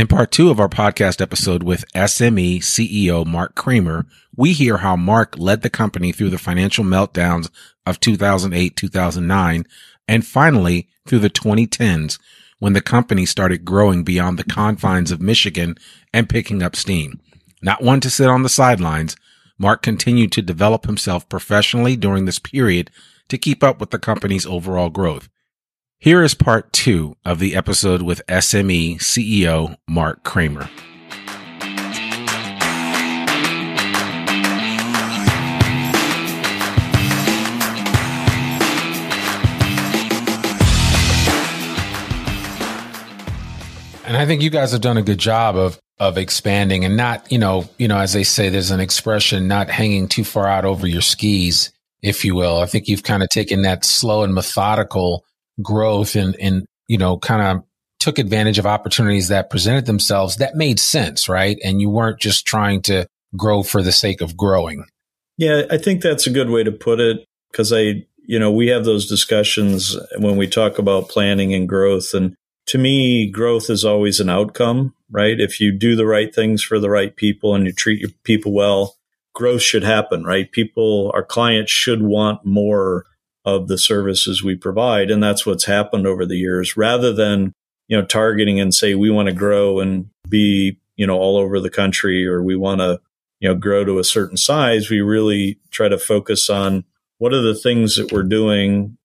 In part two of our podcast episode with SME CEO Mark Kramer, we hear how Mark led the company through the financial meltdowns of 2008, 2009, and finally through the 2010s when the company started growing beyond the confines of Michigan and picking up steam. Not one to sit on the sidelines, Mark continued to develop himself professionally during this period to keep up with the company's overall growth. Here is part two of the episode with SME CEO Mark Kramer. And I think you guys have done a good job of of expanding and not, you know, you know, as they say, there's an expression, not hanging too far out over your skis, if you will. I think you've kind of taken that slow and methodical growth and, and, you know, kind of took advantage of opportunities that presented themselves that made sense, right? And you weren't just trying to grow for the sake of growing. Yeah, I think that's a good way to put it because I, you know, we have those discussions when we talk about planning and growth. And to me, growth is always an outcome, right? If you do the right things for the right people and you treat your people well, growth should happen, right? People, our clients should want more of the services we provide. And that's what's happened over the years rather than, you know, targeting and say we want to grow and be, you know, all over the country or we want to, you know, grow to a certain size. We really try to focus on what are the things that we're doing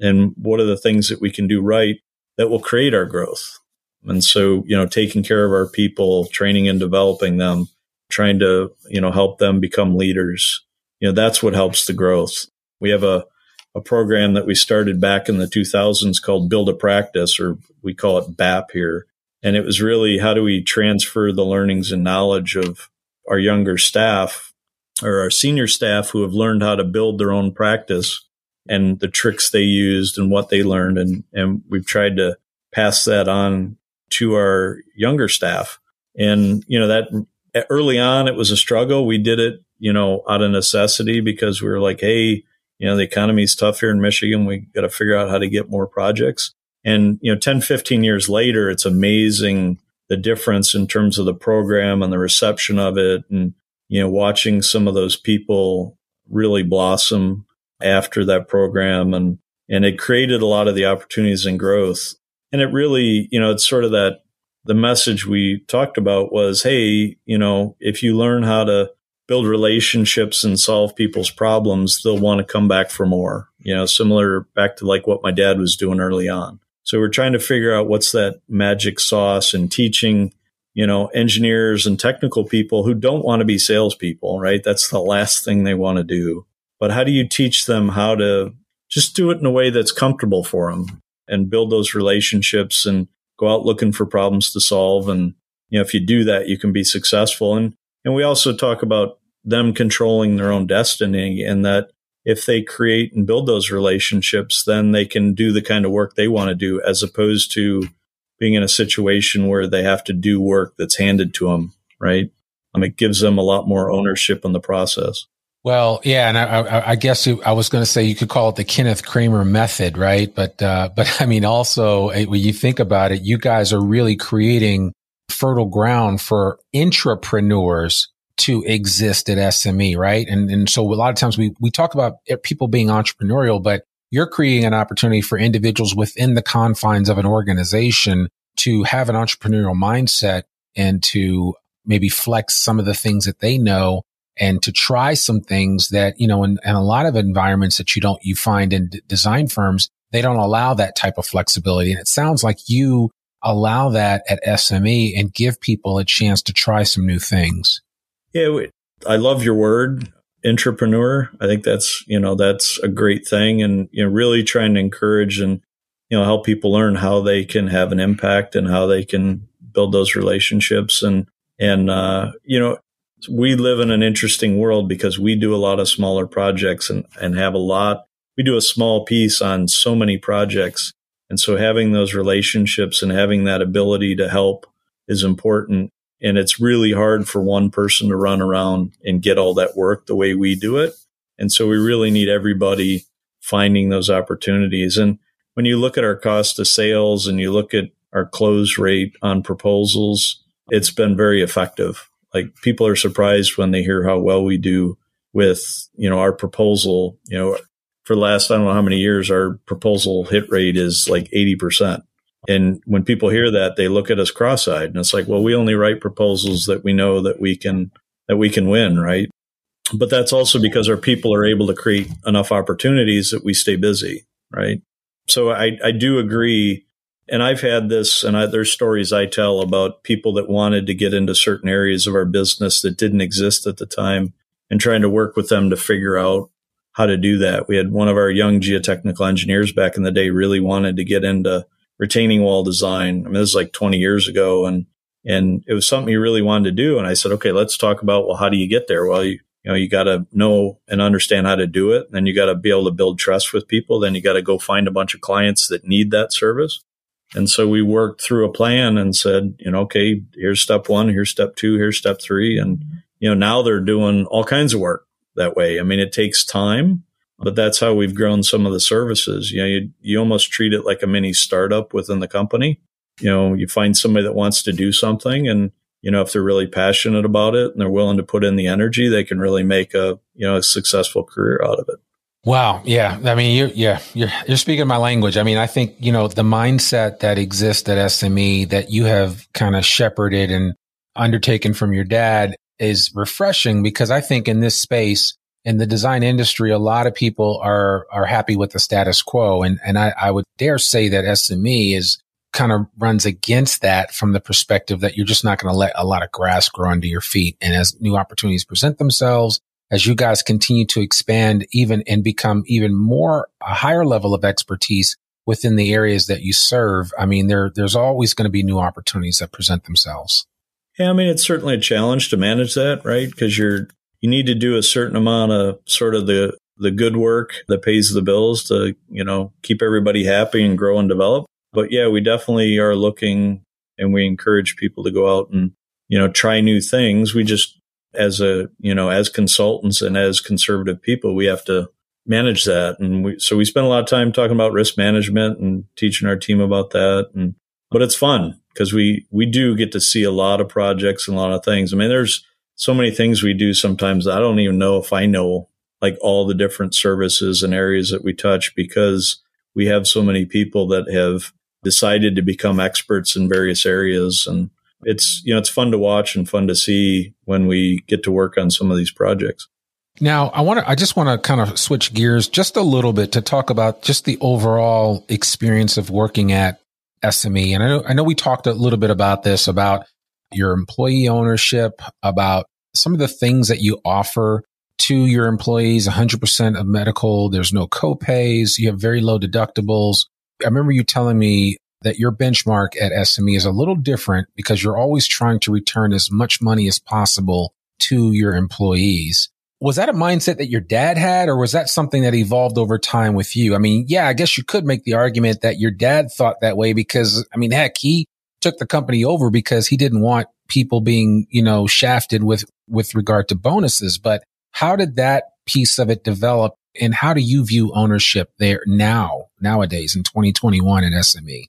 and what are the things that we can do right that will create our growth. And so, you know, taking care of our people, training and developing them, trying to, you know, help them become leaders. You know, that's what helps the growth. We have a a program that we started back in the 2000s called Build a Practice, or we call it BAP here. And it was really how do we transfer the learnings and knowledge of our younger staff or our senior staff who have learned how to build their own practice and the tricks they used and what they learned. And, and we've tried to pass that on to our younger staff. And, you know, that early on, it was a struggle. We did it, you know, out of necessity because we were like, Hey, you know, the economy is tough here in Michigan. We got to figure out how to get more projects. And, you know, 10, 15 years later, it's amazing the difference in terms of the program and the reception of it. And, you know, watching some of those people really blossom after that program and, and it created a lot of the opportunities and growth. And it really, you know, it's sort of that the message we talked about was, Hey, you know, if you learn how to build relationships and solve people's problems, they'll want to come back for more. You know, similar back to like what my dad was doing early on. So we're trying to figure out what's that magic sauce and teaching, you know, engineers and technical people who don't want to be salespeople, right? That's the last thing they want to do. But how do you teach them how to just do it in a way that's comfortable for them and build those relationships and go out looking for problems to solve? And, you know, if you do that, you can be successful. And and we also talk about them controlling their own destiny and that if they create and build those relationships, then they can do the kind of work they want to do as opposed to being in a situation where they have to do work that's handed to them, right? Um, it gives them a lot more ownership in the process. Well, yeah, and I, I, I guess I was going to say you could call it the Kenneth Kramer method, right? But, uh, but I mean, also eh, when you think about it, you guys are really creating fertile ground for intrapreneurs to exist at SME, right? And and so a lot of times we we talk about people being entrepreneurial, but you're creating an opportunity for individuals within the confines of an organization to have an entrepreneurial mindset and to maybe flex some of the things that they know and to try some things that, you know, in, in a lot of environments that you don't, you find in d- design firms, they don't allow that type of flexibility. And it sounds like you allow that at SME and give people a chance to try some new things. Yeah, I love your word, intrapreneur. I think that's, you know, that's a great thing and, you know, really trying to encourage and, you know, help people learn how they can have an impact and how they can build those relationships. And, and, uh, you know, we live in an interesting world because we do a lot of smaller projects and, and have a lot, we do a small piece on so many projects and so having those relationships and having that ability to help is important. And it's really hard for one person to run around and get all that work the way we do it. And so we really need everybody finding those opportunities. And when you look at our cost of sales and you look at our close rate on proposals, it's been very effective. Like people are surprised when they hear how well we do with, you know, our proposal, you know, for the last, I don't know how many years, our proposal hit rate is like 80%. And when people hear that, they look at us cross-eyed and it's like, well, we only write proposals that we know that we can, that we can win, right? But that's also because our people are able to create enough opportunities that we stay busy, right? So I, I do agree. And I've had this, and I, there's stories I tell about people that wanted to get into certain areas of our business that didn't exist at the time and trying to work with them to figure out how to do that. We had one of our young geotechnical engineers back in the day really wanted to get into retaining wall design. I mean, this is like 20 years ago and, and it was something he really wanted to do. And I said, okay, let's talk about, well, how do you get there? Well, you, you know, you got to know and understand how to do it. Then you got to be able to build trust with people. Then you got to go find a bunch of clients that need that service. And so we worked through a plan and said, you know, okay, here's step one, here's step two, here's step three. And, you know, now they're doing all kinds of work that way. I mean, it takes time, but that's how we've grown some of the services. You know, you, you almost treat it like a mini startup within the company. You know, you find somebody that wants to do something and, you know, if they're really passionate about it and they're willing to put in the energy, they can really make a, you know, a successful career out of it. Wow. Yeah. I mean, you're, yeah, you're, you're speaking my language. I mean, I think, you know, the mindset that exists at SME that you have kind of shepherded and undertaken from your dad is refreshing because I think in this space, in the design industry, a lot of people are, are happy with the status quo. And, and I, I would dare say that SME is kind of runs against that from the perspective that you're just not going to let a lot of grass grow under your feet. And as new opportunities present themselves, as you guys continue to expand even and become even more a higher level of expertise within the areas that you serve, I mean, there, there's always going to be new opportunities that present themselves. Yeah, I mean, it's certainly a challenge to manage that, right? Because you're, you need to do a certain amount of sort of the, the good work that pays the bills to, you know, keep everybody happy and grow and develop. But yeah, we definitely are looking and we encourage people to go out and, you know, try new things. We just, as a, you know, as consultants and as conservative people, we have to manage that. And we, so we spend a lot of time talking about risk management and teaching our team about that. And, but it's fun because we, we do get to see a lot of projects and a lot of things. I mean, there's so many things we do sometimes. I don't even know if I know like all the different services and areas that we touch because we have so many people that have decided to become experts in various areas. And it's, you know, it's fun to watch and fun to see when we get to work on some of these projects. Now, I want to, I just want to kind of switch gears just a little bit to talk about just the overall experience of working at SME. And I know, I know we talked a little bit about this, about your employee ownership, about some of the things that you offer to your employees, 100% of medical. There's no copays. You have very low deductibles. I remember you telling me that your benchmark at SME is a little different because you're always trying to return as much money as possible to your employees. Was that a mindset that your dad had, or was that something that evolved over time with you? I mean, yeah, I guess you could make the argument that your dad thought that way because, I mean, heck, he took the company over because he didn't want people being, you know, shafted with, with regard to bonuses. But how did that piece of it develop and how do you view ownership there now, nowadays in 2021 in SME?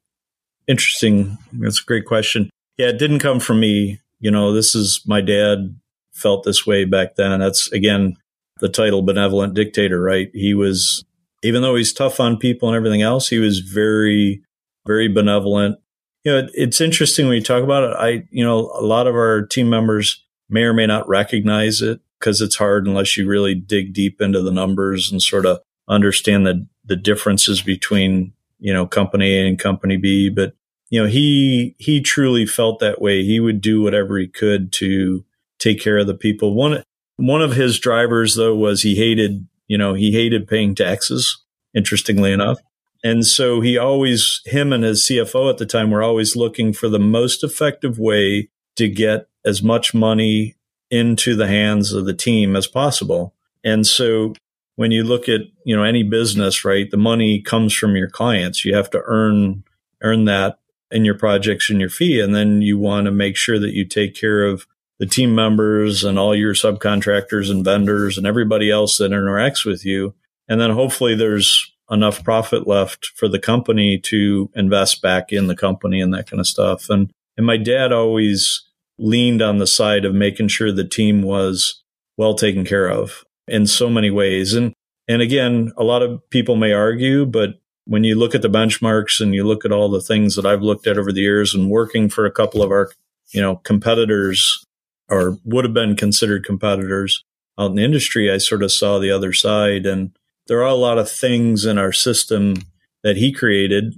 Interesting. That's a great question. Yeah, it didn't come from me. You know, this is my dad felt this way back then. That's again the title benevolent dictator, right? He was, even though he's tough on people and everything else, he was very, very benevolent. You know, it, it's interesting when you talk about it. I, you know, a lot of our team members may or may not recognize it because it's hard unless you really dig deep into the numbers and sort of understand the, the differences between, you know, company A and company B. But, you know, he, he truly felt that way. He would do whatever he could to take care of the people. One, one of his drivers though was he hated, you know, he hated paying taxes, interestingly enough. And so he always, him and his CFO at the time were always looking for the most effective way to get as much money into the hands of the team as possible. And so when you look at, you know, any business, right, the money comes from your clients. You have to earn, earn that in your projects and your fee. And then you want to make sure that you take care of the team members and all your subcontractors and vendors and everybody else that interacts with you. And then hopefully there's, enough profit left for the company to invest back in the company and that kind of stuff. And and my dad always leaned on the side of making sure the team was well taken care of in so many ways. And and again, a lot of people may argue, but when you look at the benchmarks and you look at all the things that I've looked at over the years and working for a couple of our, you know, competitors or would have been considered competitors out in the industry, I sort of saw the other side. And there are a lot of things in our system that he created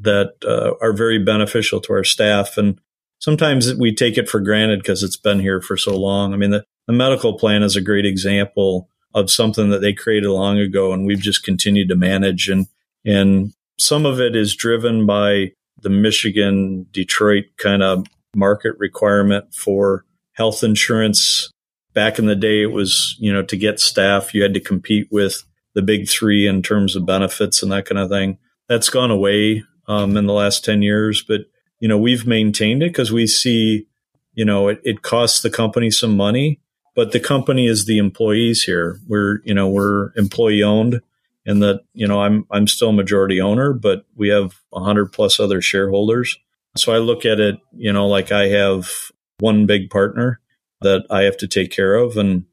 that uh, are very beneficial to our staff. And sometimes we take it for granted because it's been here for so long. I mean, the, the medical plan is a great example of something that they created long ago and we've just continued to manage. And, and some of it is driven by the Michigan, Detroit kind of market requirement for health insurance. Back in the day, it was, you know, to get staff, you had to compete with the big three in terms of benefits and that kind of thing. That's gone away um, in the last 10 years, but, you know, we've maintained it because we see, you know, it, it costs the company some money but the company is the employees here. We're, you know, we're employee owned and that, you know, I'm, I'm still majority owner, but we have hundred plus other shareholders. So I look at it, you know, like I have one big partner that I have to take care of. And,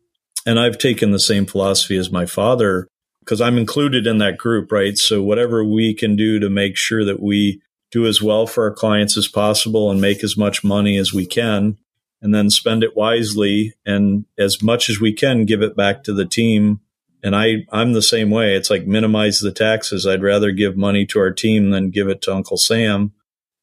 and I've taken the same philosophy as my father because I'm included in that group, right? So whatever we can do to make sure that we do as well for our clients as possible and make as much money as we can and then spend it wisely and as much as we can give it back to the team. And I, I'm the same way. It's like minimize the taxes. I'd rather give money to our team than give it to Uncle Sam.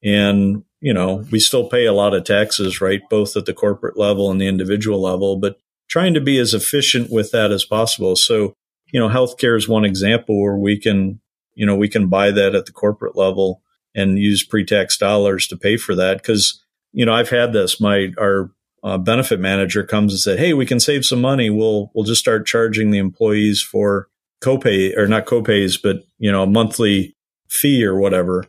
And, you know, we still pay a lot of taxes, right? Both at the corporate level and the individual level, but trying to be as efficient with that as possible. So, you know, healthcare is one example where we can, you know, we can buy that at the corporate level and use pre-tax dollars to pay for that. Cause you know, I've had this. My our uh, benefit manager comes and said, "Hey, we can save some money. We'll we'll just start charging the employees for copay or not copays, but you know, a monthly fee or whatever.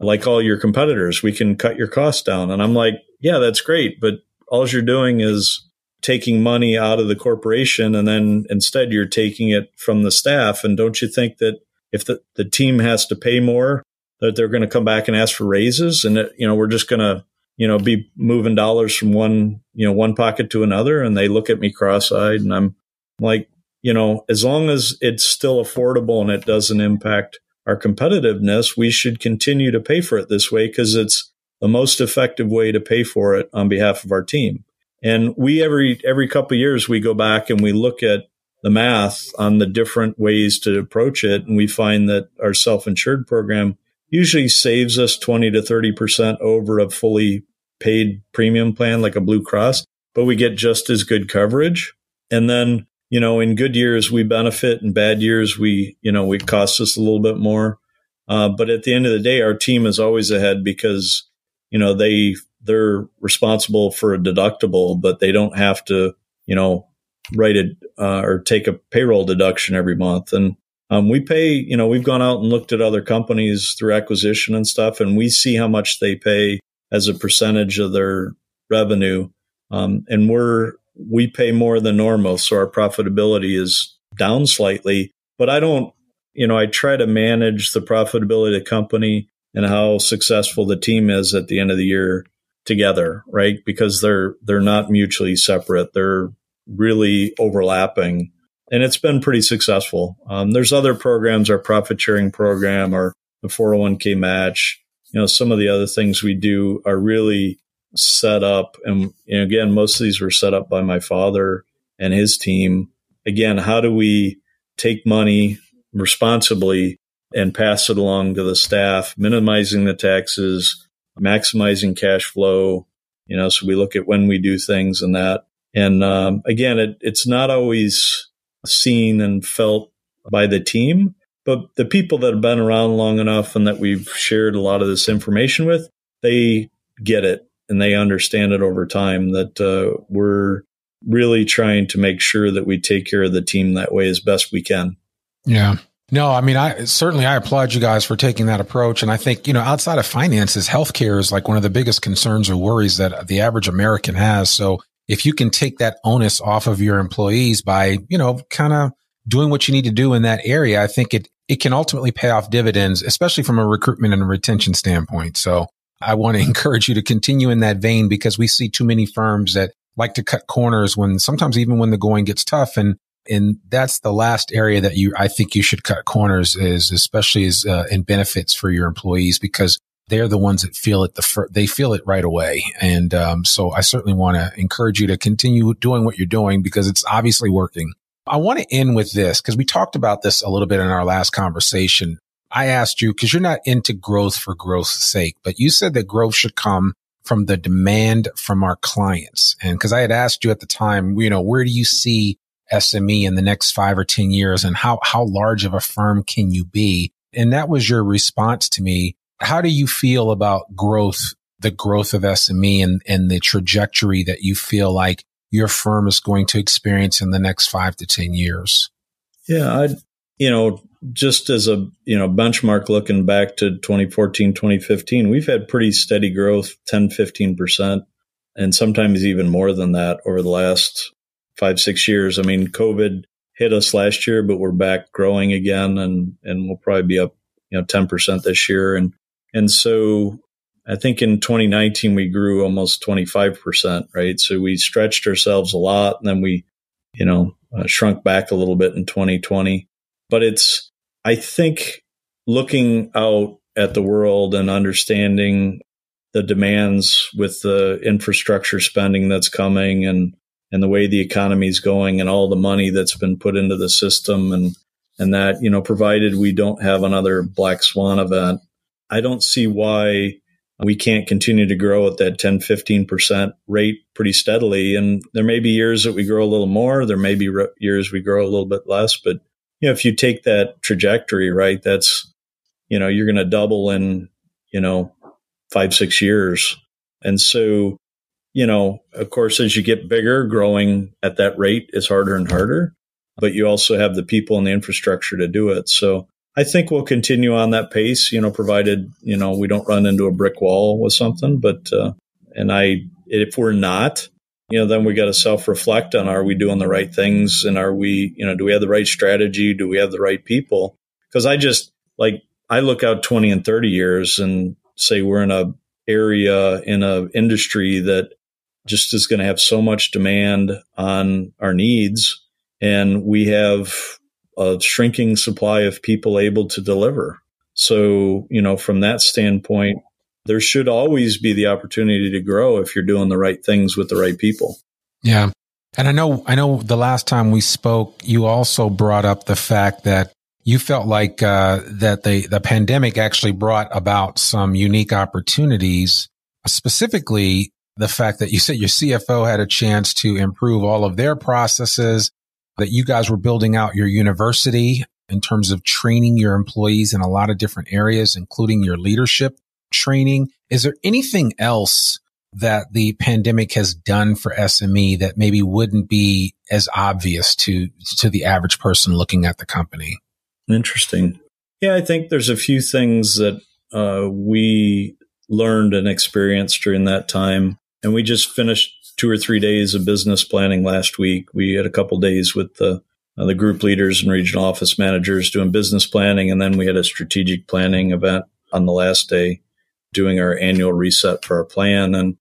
Like all your competitors, we can cut your costs down." And I'm like, "Yeah, that's great, but all you're doing is taking money out of the corporation, and then instead you're taking it from the staff. And don't you think that if the, the team has to pay more, that they're going to come back and ask for raises, and that, you know, we're just going to you know, be moving dollars from one, you know, one pocket to another. And they look at me cross eyed and I'm like, you know, as long as it's still affordable and it doesn't impact our competitiveness, we should continue to pay for it this way because it's the most effective way to pay for it on behalf of our team. And we every every couple of years we go back and we look at the math on the different ways to approach it, and we find that our self-insured program usually saves us 20 to 30% over a fully paid premium plan like a Blue Cross, but we get just as good coverage. And then, you know, in good years, we benefit. In bad years, we, you know, we cost us a little bit more. Uh, but at the end of the day, our team is always ahead because, you know, they, they're responsible for a deductible, but they don't have to, you know, write it uh, or take a payroll deduction every month. And um, we pay, you know, we've gone out and looked at other companies through acquisition and stuff, and we see how much they pay as a percentage of their revenue. Um, and we're, we pay more than normal. So our profitability is down slightly, but I don't, you know, I try to manage the profitability of the company and how successful the team is at the end of the year together, right? Because they're, they're not mutually separate. They're really overlapping and it's been pretty successful. Um, there's other programs, our profit sharing program, or the 401k match. You know, some of the other things we do are really set up, and again, most of these were set up by my father and his team. Again, how do we take money responsibly and pass it along to the staff, minimizing the taxes, maximizing cash flow? You know, so we look at when we do things and that. And um, again, it, it's not always seen and felt by the team. But the people that have been around long enough and that we've shared a lot of this information with, they get it and they understand it over time that uh, we're really trying to make sure that we take care of the team that way as best we can. Yeah. No, I mean, I certainly I applaud you guys for taking that approach. And I think, you know, outside of finances, healthcare is like one of the biggest concerns or worries that the average American has. So if you can take that onus off of your employees by, you know, kind of doing what you need to do in that area, I think it it can ultimately pay off dividends, especially from a recruitment and retention standpoint. So I want to encourage you to continue in that vein because we see too many firms that like to cut corners when sometimes even when the going gets tough and and that's the last area that you I think you should cut corners is especially as uh, in benefits for your employees because they're the ones that feel it the fir- they feel it right away and um, so I certainly want to encourage you to continue doing what you're doing because it's obviously working. I want to end with this because we talked about this a little bit in our last conversation. I asked you because you're not into growth for growth's sake, but you said that growth should come from the demand from our clients. And because I had asked you at the time, you know, where do you see SME in the next five or 10 years and how, how large of a firm can you be? And that was your response to me. How do you feel about growth, the growth of SME and, and the trajectory that you feel like your firm is going to experience in the next five to 10 years? Yeah, I, you know, just as a, you know, benchmark looking back to 2014, 2015, we've had pretty steady growth, 10, 15%, and sometimes even more than that over the last five, six years. I mean, COVID hit us last year, but we're back growing again and, and we'll probably be up, you know, 10% this year. And, and so I think in 2019, we grew almost 25%, right? So we stretched ourselves a lot and then we, you know, uh, shrunk back a little bit in 2020. But it's, I think looking out at the world and understanding the demands with the infrastructure spending that's coming and and the way the economy is going and all the money that's been put into the system and and that you know provided we don't have another black swan event i don't see why we can't continue to grow at that 10 15% rate pretty steadily. And there may be years that we grow a little more there may be re- years we grow a little bit less but you know if you take that trajectory right that's you know you're going to double in you know 5 6 years. And so you know, of course, as you get bigger, growing at that rate is harder and harder, but you also have the people and the infrastructure to do it. So I think we'll continue on that pace, you know, provided, you know, we don't run into a brick wall with something. But, uh, and I, if we're not, you know, then we got to self reflect on are we doing the right things and are we, you know, do we have the right strategy? Do we have the right people? Because I just like, I look out 20 and 30 years and say we're in a area in a industry that just is going to have so much demand on our needs. And we have a shrinking supply of people able to deliver. So, you know, from that standpoint, there should always be the opportunity to grow if you're doing the right things with the right people. Yeah. And I know, I know the last time we spoke, you also brought up the fact that you felt like uh, that the the pandemic actually brought about some unique opportunities, specifically the fact that you said your CFO had a chance to improve all of their processes, that you guys were building out your university in terms of training your employees in a lot of different areas, including your leadership training. Is there anything else that the pandemic has done for SME that maybe wouldn't be as obvious to, to the average person looking at the company? Interesting. Yeah, I think there's a few things that uh, we learned and experienced during that time. And we just finished two or three days of business planning last week. We had a couple days with the uh, the group leaders and regional office managers doing business planning, and then we had a strategic planning event on the last day, doing our annual reset for our plan. And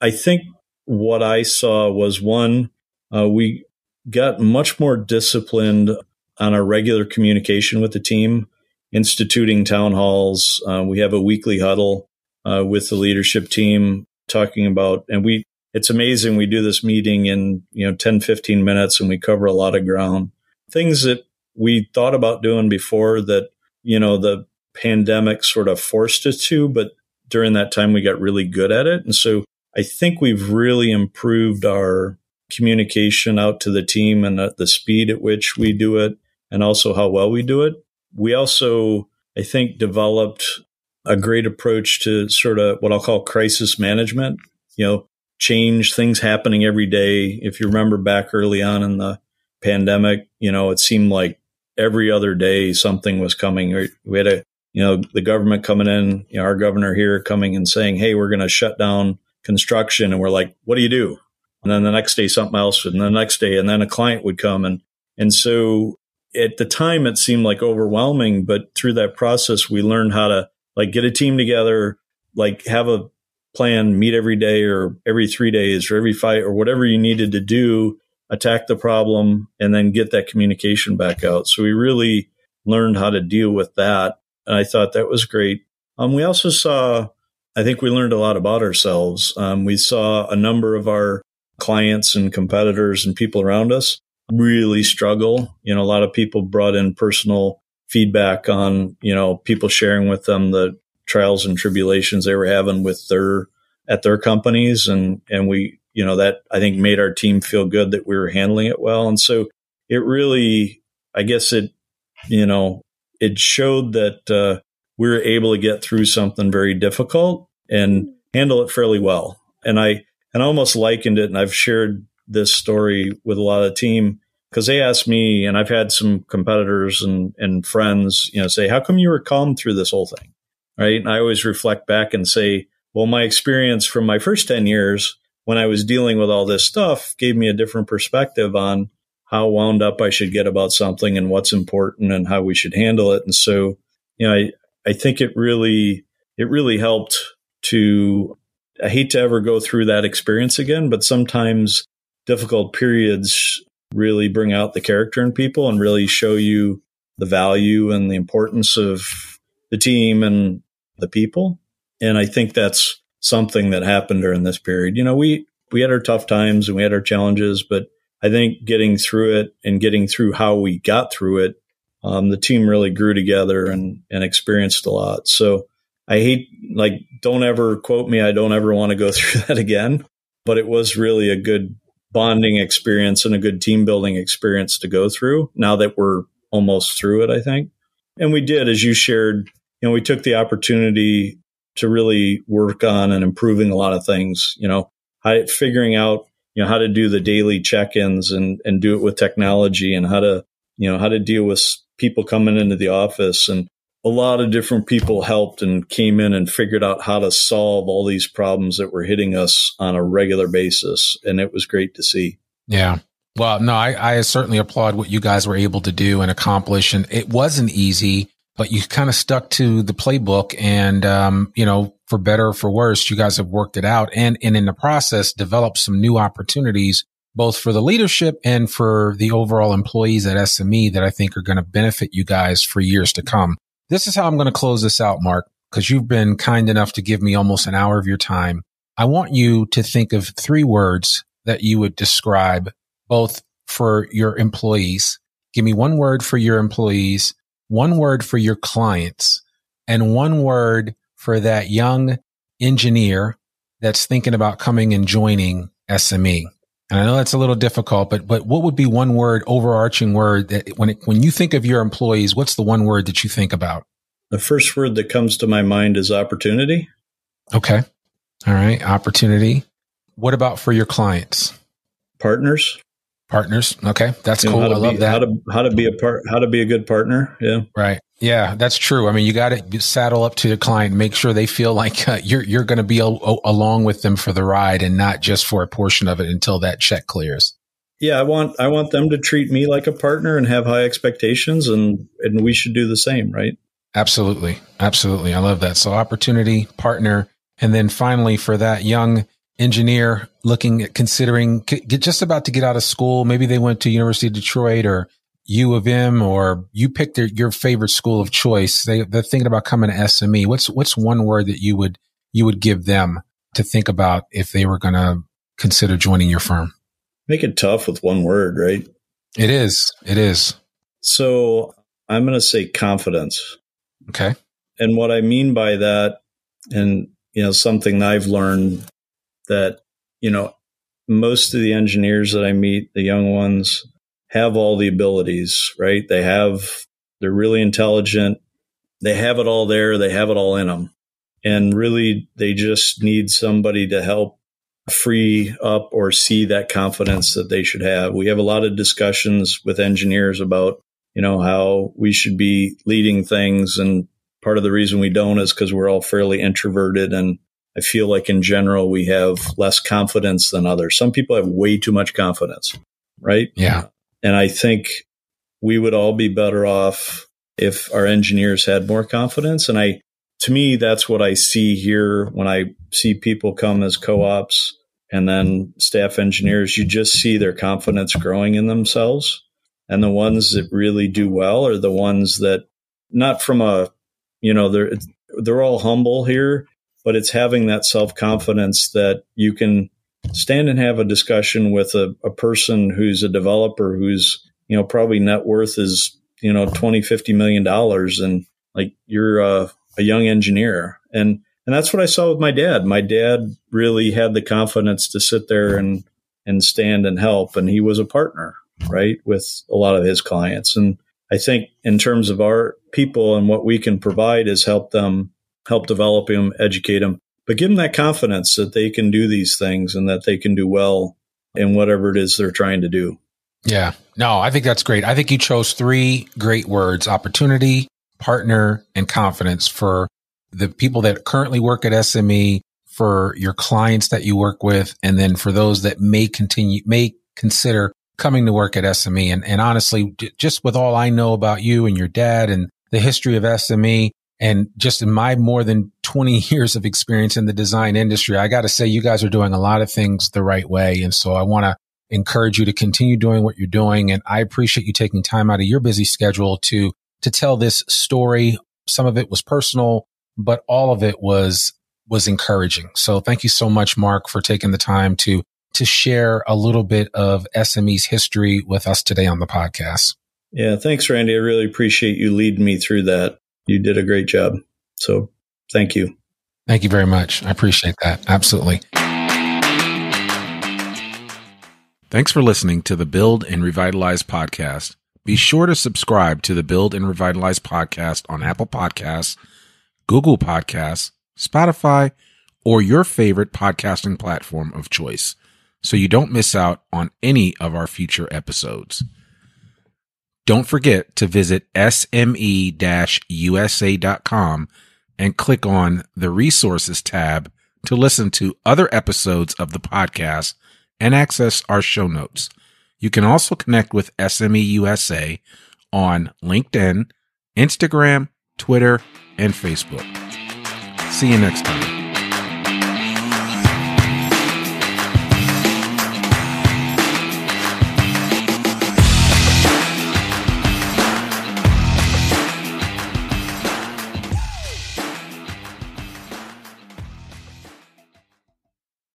I think what I saw was one, uh, we got much more disciplined on our regular communication with the team, instituting town halls. Uh, we have a weekly huddle uh, with the leadership team talking about, and we, it's amazing. We do this meeting in, you know, 10, 15 minutes and we cover a lot of ground. Things that we thought about doing before that, you know, the pandemic sort of forced us to, but during that time we got really good at it. And so I think we've really improved our communication out to the team and the speed at which we do it and also how well we do it. We also, I think, developed a great approach to sort of what I'll call crisis management. You know, change things happening every day. If you remember back early on in the pandemic, you know, it seemed like every other day something was coming. We had a, you know, the government coming in, you know, our governor here coming and saying, Hey, we're going to shut down construction. And we're like, what do you do? And then the next day, something else. And the next day, and then a client would come. And, and so at the time it seemed like overwhelming, but through that process, we learned how to like get a team together, like have a plan, meet every day or every three days or every fight or whatever you needed to do, attack the problem and then get that communication back out. So we really learned how to deal with that. And I thought that was great. Um, we also saw, I think we learned a lot about ourselves. Um, we saw a number of our clients and competitors and people around us really struggle. You know, a lot of people brought in personal feedback on, you know, people sharing with them the trials and tribulations they were having with their at their companies. And and we you know that I think made our team feel good that we were handling it well. And so it really I guess it you know it showed that uh, we were able to get through something very difficult and handle it fairly well. And I and I almost likened it and I've shared this story with a lot of the team because they asked me, and I've had some competitors and, and friends, you know, say, how come you were calm through this whole thing? Right. And I always reflect back and say, well, my experience from my first 10 years when I was dealing with all this stuff gave me a different perspective on how wound up I should get about something and what's important and how we should handle it. And so, you know, I, I think it really, it really helped to, I hate to ever go through that experience again, but sometimes difficult periods really bring out the character in people and really show you the value and the importance of the team and the people. And I think that's something that happened during this period. You know, we, we had our tough times and we had our challenges, but I think getting through it and getting through how we got through it, um, the team really grew together and, and experienced a lot. So I hate, like, don't ever quote me. I don't ever want to go through that again, but it was really a good bonding experience and a good team building experience to go through now that we're almost through it, I think. And we did, as you shared, you know, we took the opportunity to really work on and improving a lot of things, you know, how, figuring out, you know, how to do the daily check-ins and, and do it with technology and how to, you know, how to deal with people coming into the office and a lot of different people helped and came in and figured out how to solve all these problems that were hitting us on a regular basis. And it was great to see. Yeah. Well, no, I, I certainly applaud what you guys were able to do and accomplish. And it wasn't easy, but you kind of stuck to the playbook and, um, you know, for better or for worse, you guys have worked it out and, and in the process developed some new opportunities, both for the leadership and for the overall employees at SME that I think are going to benefit you guys for years to come. This is how I'm going to close this out, Mark, because you've been kind enough to give me almost an hour of your time. I want you to think of three words that you would describe both for your employees. Give me one word for your employees, one word for your clients, and one word for that young engineer that's thinking about coming and joining SME. And I know that's a little difficult, but but what would be one word, overarching word that when it, when you think of your employees, what's the one word that you think about? The first word that comes to my mind is opportunity. Okay. All right, opportunity. What about for your clients? Partners. Partners. Okay, that's you know, cool. I love be, that. How to how to be a part how to be a good partner. Yeah. Right. Yeah, that's true. I mean, you got to saddle up to the client, make sure they feel like uh, you're you're going to be along with them for the ride, and not just for a portion of it until that check clears. Yeah, I want I want them to treat me like a partner and have high expectations, and and we should do the same, right? Absolutely, absolutely. I love that. So, opportunity, partner, and then finally, for that young engineer looking at considering get just about to get out of school, maybe they went to University of Detroit or U of M or you picked their, your favorite school of choice. They, they're thinking about coming to SME. What's, what's one word that you would, you would give them to think about if they were going to consider joining your firm? Make it tough with one word, right? It is. It is. So I'm going to say confidence. Okay. And what I mean by that, and, you know, something I've learned that, you know, most of the engineers that I meet, the young ones, have all the abilities, right? They have, they're really intelligent. They have it all there. They have it all in them. And really, they just need somebody to help free up or see that confidence that they should have. We have a lot of discussions with engineers about, you know, how we should be leading things. And part of the reason we don't is because we're all fairly introverted. And I feel like in general, we have less confidence than others. Some people have way too much confidence, right? Yeah. And I think we would all be better off if our engineers had more confidence. And I, to me, that's what I see here when I see people come as co ops and then staff engineers. You just see their confidence growing in themselves. And the ones that really do well are the ones that, not from a, you know, they're, they're all humble here, but it's having that self confidence that you can stand and have a discussion with a, a person who's a developer who's, you know, probably net worth is, you know, 20, 50 million dollars. And like you're a, a young engineer. And, and that's what I saw with my dad. My dad really had the confidence to sit there and, and stand and help. And he was a partner, right, with a lot of his clients. And I think in terms of our people and what we can provide is help them, help develop them, educate them, but give them that confidence that they can do these things and that they can do well in whatever it is they're trying to do. Yeah. No, I think that's great. I think you chose three great words opportunity, partner, and confidence for the people that currently work at SME, for your clients that you work with, and then for those that may continue, may consider coming to work at SME. And, and honestly, just with all I know about you and your dad and the history of SME, and just in my more than 20 years of experience in the design industry, I got to say you guys are doing a lot of things the right way. And so I want to encourage you to continue doing what you're doing. And I appreciate you taking time out of your busy schedule to, to tell this story. Some of it was personal, but all of it was, was encouraging. So thank you so much, Mark, for taking the time to, to share a little bit of SME's history with us today on the podcast. Yeah. Thanks, Randy. I really appreciate you leading me through that you did a great job. So thank you. Thank you very much. I appreciate that. Absolutely. Thanks for listening to the Build and Revitalize podcast. Be sure to subscribe to the Build and Revitalize podcast on Apple Podcasts, Google Podcasts, Spotify, or your favorite podcasting platform of choice so you don't miss out on any of our future episodes. Don't forget to visit sme-usa.com and click on the resources tab to listen to other episodes of the podcast and access our show notes. You can also connect with SME USA on LinkedIn, Instagram, Twitter, and Facebook. See you next time.